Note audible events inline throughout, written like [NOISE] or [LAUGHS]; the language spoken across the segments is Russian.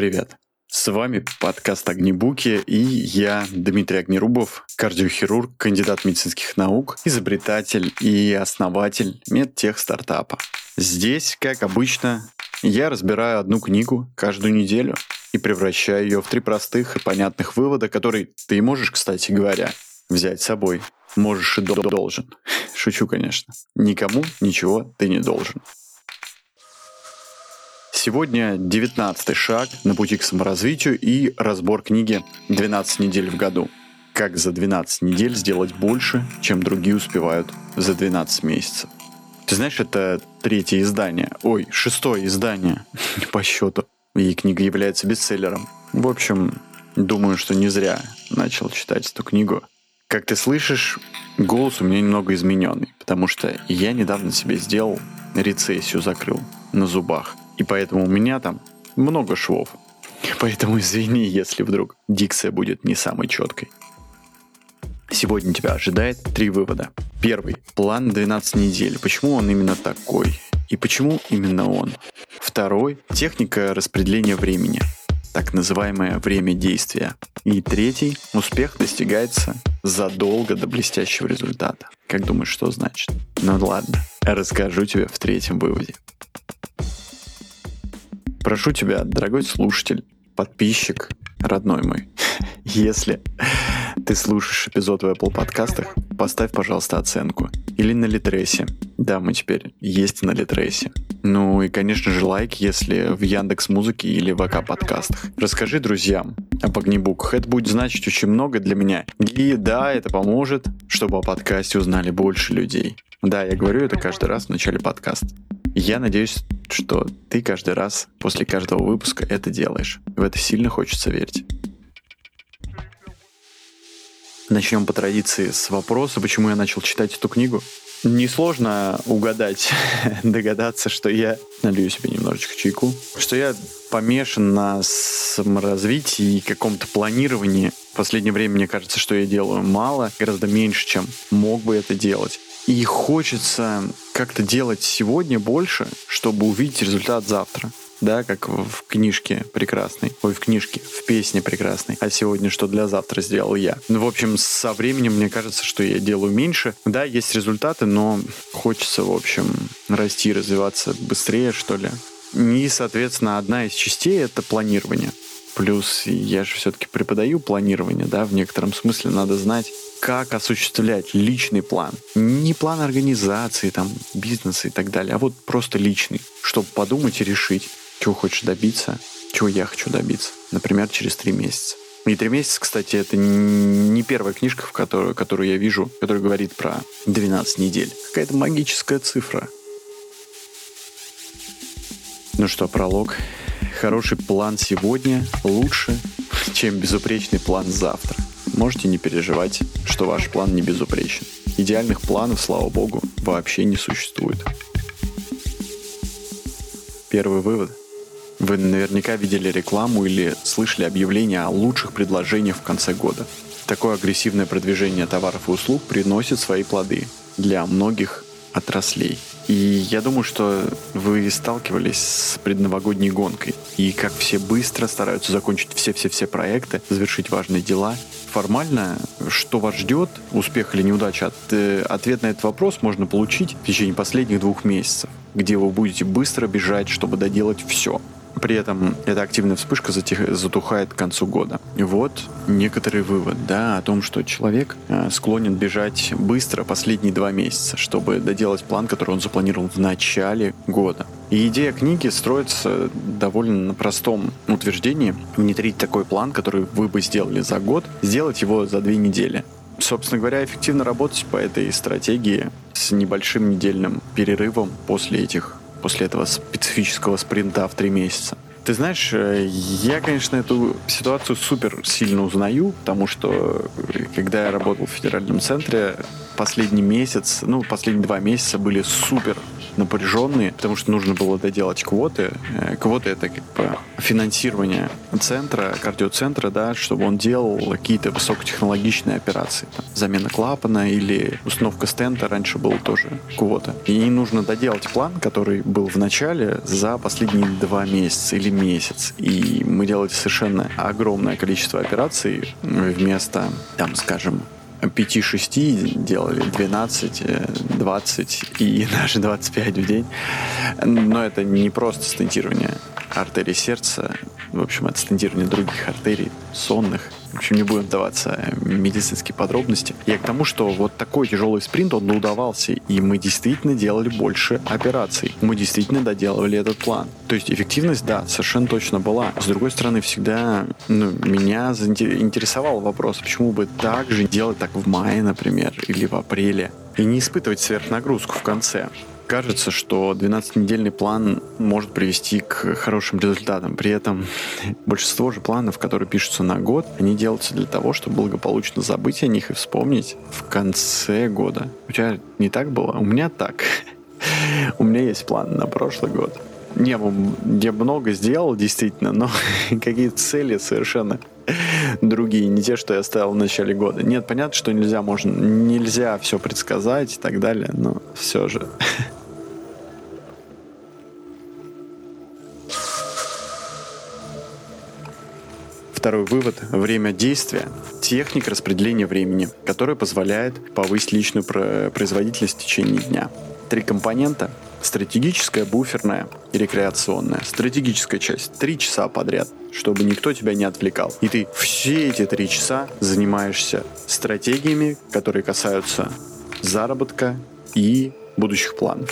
Привет! С вами подкаст «Огнебуки» и я, Дмитрий Огнерубов, кардиохирург, кандидат медицинских наук, изобретатель и основатель медтех стартапа. Здесь, как обычно, я разбираю одну книгу каждую неделю и превращаю ее в три простых и понятных вывода, которые ты можешь, кстати говоря, взять с собой. Можешь и должен. Шучу, конечно. Никому ничего ты не должен. Сегодня 19 шаг на пути к саморазвитию и разбор книги «12 недель в году». Как за 12 недель сделать больше, чем другие успевают за 12 месяцев. Ты знаешь, это третье издание, ой, шестое издание [LAUGHS] по счету. И книга является бестселлером. В общем, думаю, что не зря начал читать эту книгу. Как ты слышишь, голос у меня немного измененный, потому что я недавно себе сделал рецессию, закрыл на зубах. И поэтому у меня там много швов. Поэтому извини, если вдруг дикция будет не самой четкой. Сегодня тебя ожидает три вывода. Первый. План 12 недель. Почему он именно такой? И почему именно он? Второй. Техника распределения времени. Так называемое время действия. И третий. Успех достигается задолго до блестящего результата. Как думаешь, что значит? Ну ладно, расскажу тебе в третьем выводе. Прошу тебя, дорогой слушатель, подписчик, родной мой, [LAUGHS] если ты слушаешь эпизод в Apple подкастах, поставь, пожалуйста, оценку. Или на Литресе. Да, мы теперь есть на Литресе. Ну и, конечно же, лайк, если в Яндекс Музыке или ВК подкастах. Расскажи друзьям об огнебуках. Это будет значить очень много для меня. И да, это поможет, чтобы о подкасте узнали больше людей. Да, я говорю это каждый раз в начале подкаста. Я надеюсь, что ты каждый раз после каждого выпуска это делаешь. В это сильно хочется верить. Начнем по традиции с вопроса, почему я начал читать эту книгу. Несложно угадать, [LAUGHS] догадаться, что я налью себе немножечко чайку, что я помешан на саморазвитии и каком-то планировании. В последнее время мне кажется, что я делаю мало, гораздо меньше, чем мог бы это делать. И хочется как-то делать сегодня больше, чтобы увидеть результат завтра. Да, как в книжке прекрасной. Ой, в книжке, в песне прекрасной. А сегодня что для завтра сделал я. Ну, в общем, со временем мне кажется, что я делаю меньше. Да, есть результаты, но хочется, в общем, расти, развиваться быстрее, что ли. И, соответственно, одна из частей — это планирование. Плюс я же все-таки преподаю планирование, да, в некотором смысле надо знать, как осуществлять личный план. Не план организации, там, бизнеса и так далее, а вот просто личный, чтобы подумать и решить, чего хочешь добиться, чего я хочу добиться. Например, через три месяца. И три месяца, кстати, это не первая книжка, в которую, которую я вижу, которая говорит про 12 недель. Какая-то магическая цифра. Ну что, пролог. Хороший план сегодня лучше, [LAUGHS] чем безупречный план завтра. Можете не переживать, что ваш план не безупречен. Идеальных планов, слава богу, вообще не существует. Первый вывод. Вы наверняка видели рекламу или слышали объявление о лучших предложениях в конце года. Такое агрессивное продвижение товаров и услуг приносит свои плоды для многих отраслей. И я думаю, что вы сталкивались с предновогодней гонкой. И как все быстро стараются закончить все-все-все проекты, завершить важные дела. Формально, что вас ждет, успех или неудача, от, э, ответ на этот вопрос можно получить в течение последних двух месяцев, где вы будете быстро бежать, чтобы доделать все. При этом эта активная вспышка затих, затухает к концу года. Вот некоторый вывод, да, о том, что человек э, склонен бежать быстро последние два месяца, чтобы доделать план, который он запланировал в начале года. И идея книги строится довольно на простом утверждении. Внедрить такой план, который вы бы сделали за год, сделать его за две недели. Собственно говоря, эффективно работать по этой стратегии с небольшим недельным перерывом после этих после этого специфического спринта в три месяца. Ты знаешь, э, я, конечно, эту ситуацию супер сильно узнаю, потому что э, когда я работал в федеральном центре, последний месяц, ну, последние два месяца были супер напряженные, потому что нужно было доделать квоты. Э, квоты — это как бы финансирование центра, кардиоцентра, да, чтобы он делал какие-то высокотехнологичные операции. Там, замена клапана или установка стента раньше было тоже квота. И нужно доделать план, который был в начале за последние два месяца или месяц. И мы делали совершенно огромное количество операций вместо, там, скажем, 5-6 делали 12, 20 э, и [LAUGHS] даже 25 в день. Но это не просто стентирование артерий сердца. В общем, это стентирование других артерий, сонных. В общем, не будем вдаваться в медицинские подробности. Я к тому, что вот такой тяжелый спринт, он удавался, и мы действительно делали больше операций. Мы действительно доделывали этот план. То есть эффективность, да, совершенно точно была. С другой стороны, всегда ну, меня интересовал вопрос, почему бы так же делать так в мае, например, или в апреле, и не испытывать сверхнагрузку в конце кажется, что 12-недельный план может привести к хорошим результатам. При этом [LAUGHS] большинство же планов, которые пишутся на год, они делаются для того, чтобы благополучно забыть о них и вспомнить в конце года. У тебя не так было? У меня так. [LAUGHS] У меня есть план на прошлый год. Не, я много сделал, действительно, но [LAUGHS] какие цели совершенно другие, не те, что я ставил в начале года. Нет, понятно, что нельзя, можно, нельзя все предсказать и так далее, но все же. Второй вывод – время действия. Техника распределения времени, которая позволяет повысить личную производительность в течение дня. Три компонента – стратегическая, буферная и рекреационная. Стратегическая часть – три часа подряд, чтобы никто тебя не отвлекал. И ты все эти три часа занимаешься стратегиями, которые касаются заработка и будущих планов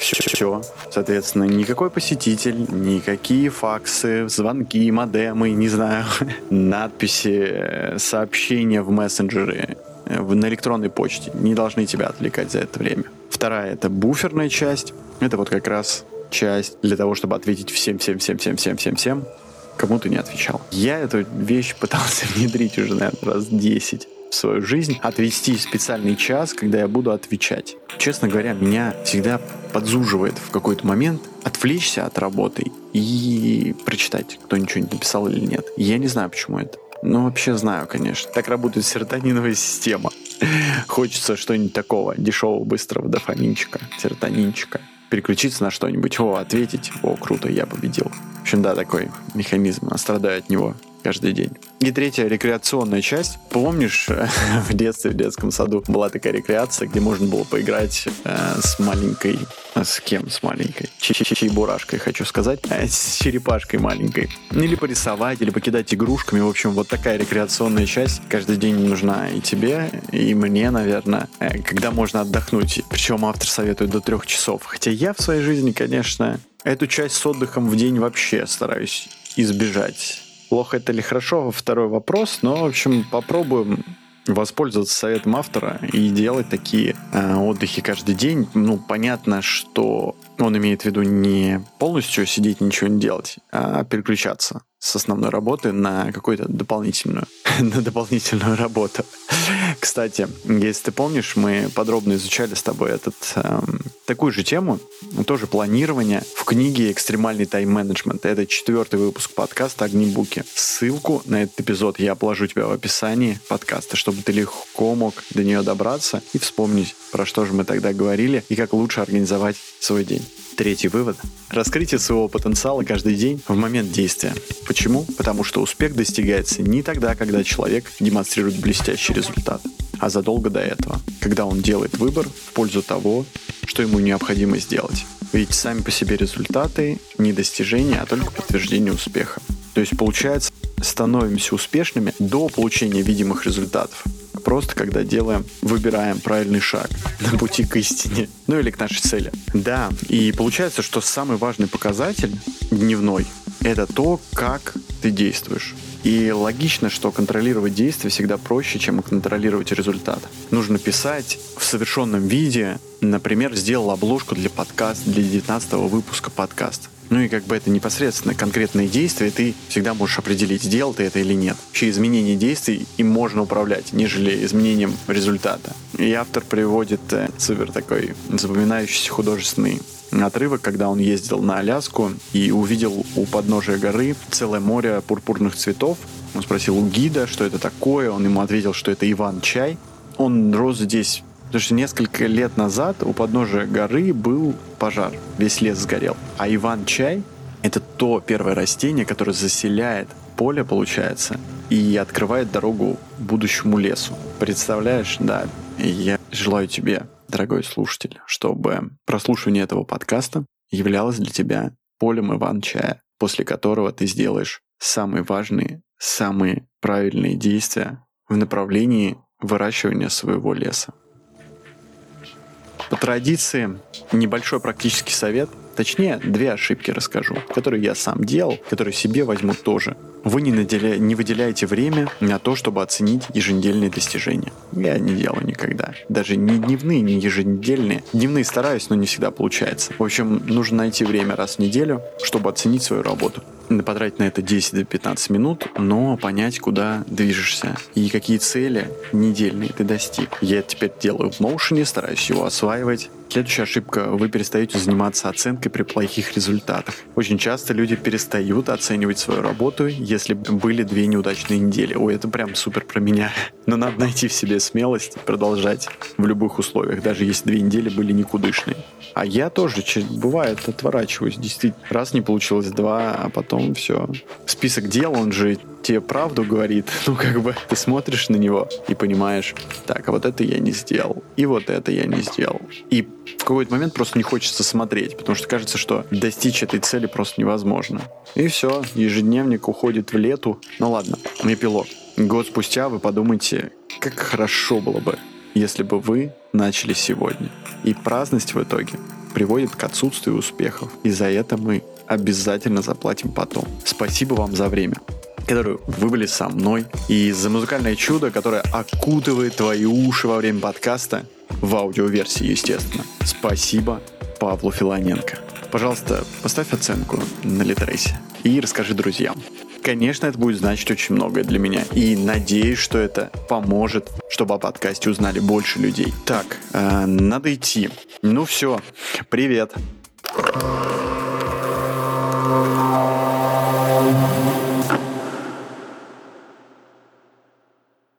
все. Соответственно, никакой посетитель, никакие факсы, звонки, модемы, не знаю, [LAUGHS] надписи, сообщения в мессенджере, э, на электронной почте не должны тебя отвлекать за это время. Вторая — это буферная часть. Это вот как раз часть для того, чтобы ответить всем, всем, всем, всем, всем, всем, всем, кому ты не отвечал. Я эту вещь [LAUGHS] пытался внедрить уже, наверное, раз 10 в свою жизнь, отвести специальный час, когда я буду отвечать. Честно говоря, меня всегда подзуживает в какой-то момент отвлечься от работы и прочитать, кто ничего не написал или нет. Я не знаю, почему это. Ну, вообще знаю, конечно. Так работает серотониновая система. [LAUGHS] Хочется что-нибудь такого дешевого, быстрого дофаминчика, серотонинчика. Переключиться на что-нибудь, о, ответить, о, круто, я победил. В общем, да, такой механизм, а страдаю от него каждый день. И третья рекреационная часть. Помнишь, [LAUGHS] в детстве, в детском саду была такая рекреация, где можно было поиграть э, с маленькой... А с кем с маленькой? Чебурашкой, хочу сказать. Э, с черепашкой маленькой. Или порисовать, или покидать игрушками. В общем, вот такая рекреационная часть каждый день нужна и тебе, и мне, наверное, э, когда можно отдохнуть. Причем автор советует до трех часов. Хотя я в своей жизни, конечно, эту часть с отдыхом в день вообще стараюсь избежать Плохо это или хорошо, второй вопрос, но, в общем, попробуем воспользоваться советом автора и делать такие э, отдыхи каждый день. Ну, понятно, что он имеет в виду не полностью сидеть ничего не делать, а переключаться с основной работы на какую-то дополнительную, [LAUGHS] на дополнительную работу. Кстати, если ты помнишь, мы подробно изучали с тобой этот, эм, такую же тему, тоже планирование в книге «Экстремальный тайм-менеджмент». Это четвертый выпуск подкаста «Огнебуки». Ссылку на этот эпизод я положу тебя в описании подкаста, чтобы ты легко мог до нее добраться и вспомнить, про что же мы тогда говорили и как лучше организовать свой день. Третий вывод. Раскрытие своего потенциала каждый день в момент действия. Почему? Потому что успех достигается не тогда, когда человек демонстрирует блестящий результат, а задолго до этого, когда он делает выбор в пользу того, что ему необходимо сделать. Ведь сами по себе результаты не достижения, а только подтверждение успеха. То есть получается, становимся успешными до получения видимых результатов. Просто когда делаем, выбираем правильный шаг на пути к истине, ну или к нашей цели. Да, и получается, что самый важный показатель дневной — это то, как ты действуешь. И логично, что контролировать действия всегда проще, чем контролировать результат. Нужно писать в совершенном виде. Например, сделал обложку для подкаста, для 19 выпуска подкаста. Ну и как бы это непосредственно конкретные действия, ты всегда можешь определить, сделал ты это или нет. Вообще изменение действий им можно управлять, нежели изменением результата. И автор приводит э, супер такой запоминающийся художественный отрывок, когда он ездил на Аляску и увидел у подножия горы целое море пурпурных цветов. Он спросил у гида, что это такое. Он ему ответил, что это Иван-чай. Он рос здесь Потому что несколько лет назад у подножия горы был пожар, весь лес сгорел. А Иван-чай — это то первое растение, которое заселяет поле, получается, и открывает дорогу будущему лесу. Представляешь, да, я желаю тебе, дорогой слушатель, чтобы прослушивание этого подкаста являлось для тебя полем Иван-чая, после которого ты сделаешь самые важные, самые правильные действия в направлении выращивания своего леса. По традиции, небольшой практический совет, точнее, две ошибки расскажу, которые я сам делал, которые себе возьму тоже. Вы не, наделя... не выделяете время на то, чтобы оценить еженедельные достижения. Я не делаю никогда. Даже не дневные, не еженедельные. Дневные стараюсь, но не всегда получается. В общем, нужно найти время раз в неделю, чтобы оценить свою работу потратить на это 10-15 минут, но понять, куда движешься и какие цели недельные ты достиг. Я теперь делаю в Notion, стараюсь его осваивать. Следующая ошибка. Вы перестаете заниматься оценкой при плохих результатах. Очень часто люди перестают оценивать свою работу, если были две неудачные недели. Ой, это прям супер про меня. Но надо найти в себе смелость продолжать в любых условиях, даже если две недели были никудышные. А я тоже, бывает, отворачиваюсь. Действительно, раз не получилось два, а потом все. Список дел, он же тебе правду говорит. [LAUGHS] Ну, как бы ты смотришь на него и понимаешь, так, а вот это я не сделал, и вот это я не сделал. И в какой-то момент просто не хочется смотреть, потому что кажется, что достичь этой цели просто невозможно. И все, ежедневник уходит в лету. Ну ладно, эпилог. Год спустя вы подумайте, как хорошо было бы, если бы вы начали сегодня. И праздность в итоге приводит к отсутствию успехов. И за это мы обязательно заплатим потом. Спасибо вам за время которую вы были со мной, и за музыкальное чудо, которое окутывает твои уши во время подкаста, в аудиоверсии, естественно. Спасибо Павлу Филоненко. Пожалуйста, поставь оценку на Литресе и расскажи друзьям. Конечно, это будет значить очень многое для меня. И надеюсь, что это поможет, чтобы о подкасте узнали больше людей. Так, э, надо идти. Ну все, привет. Привет.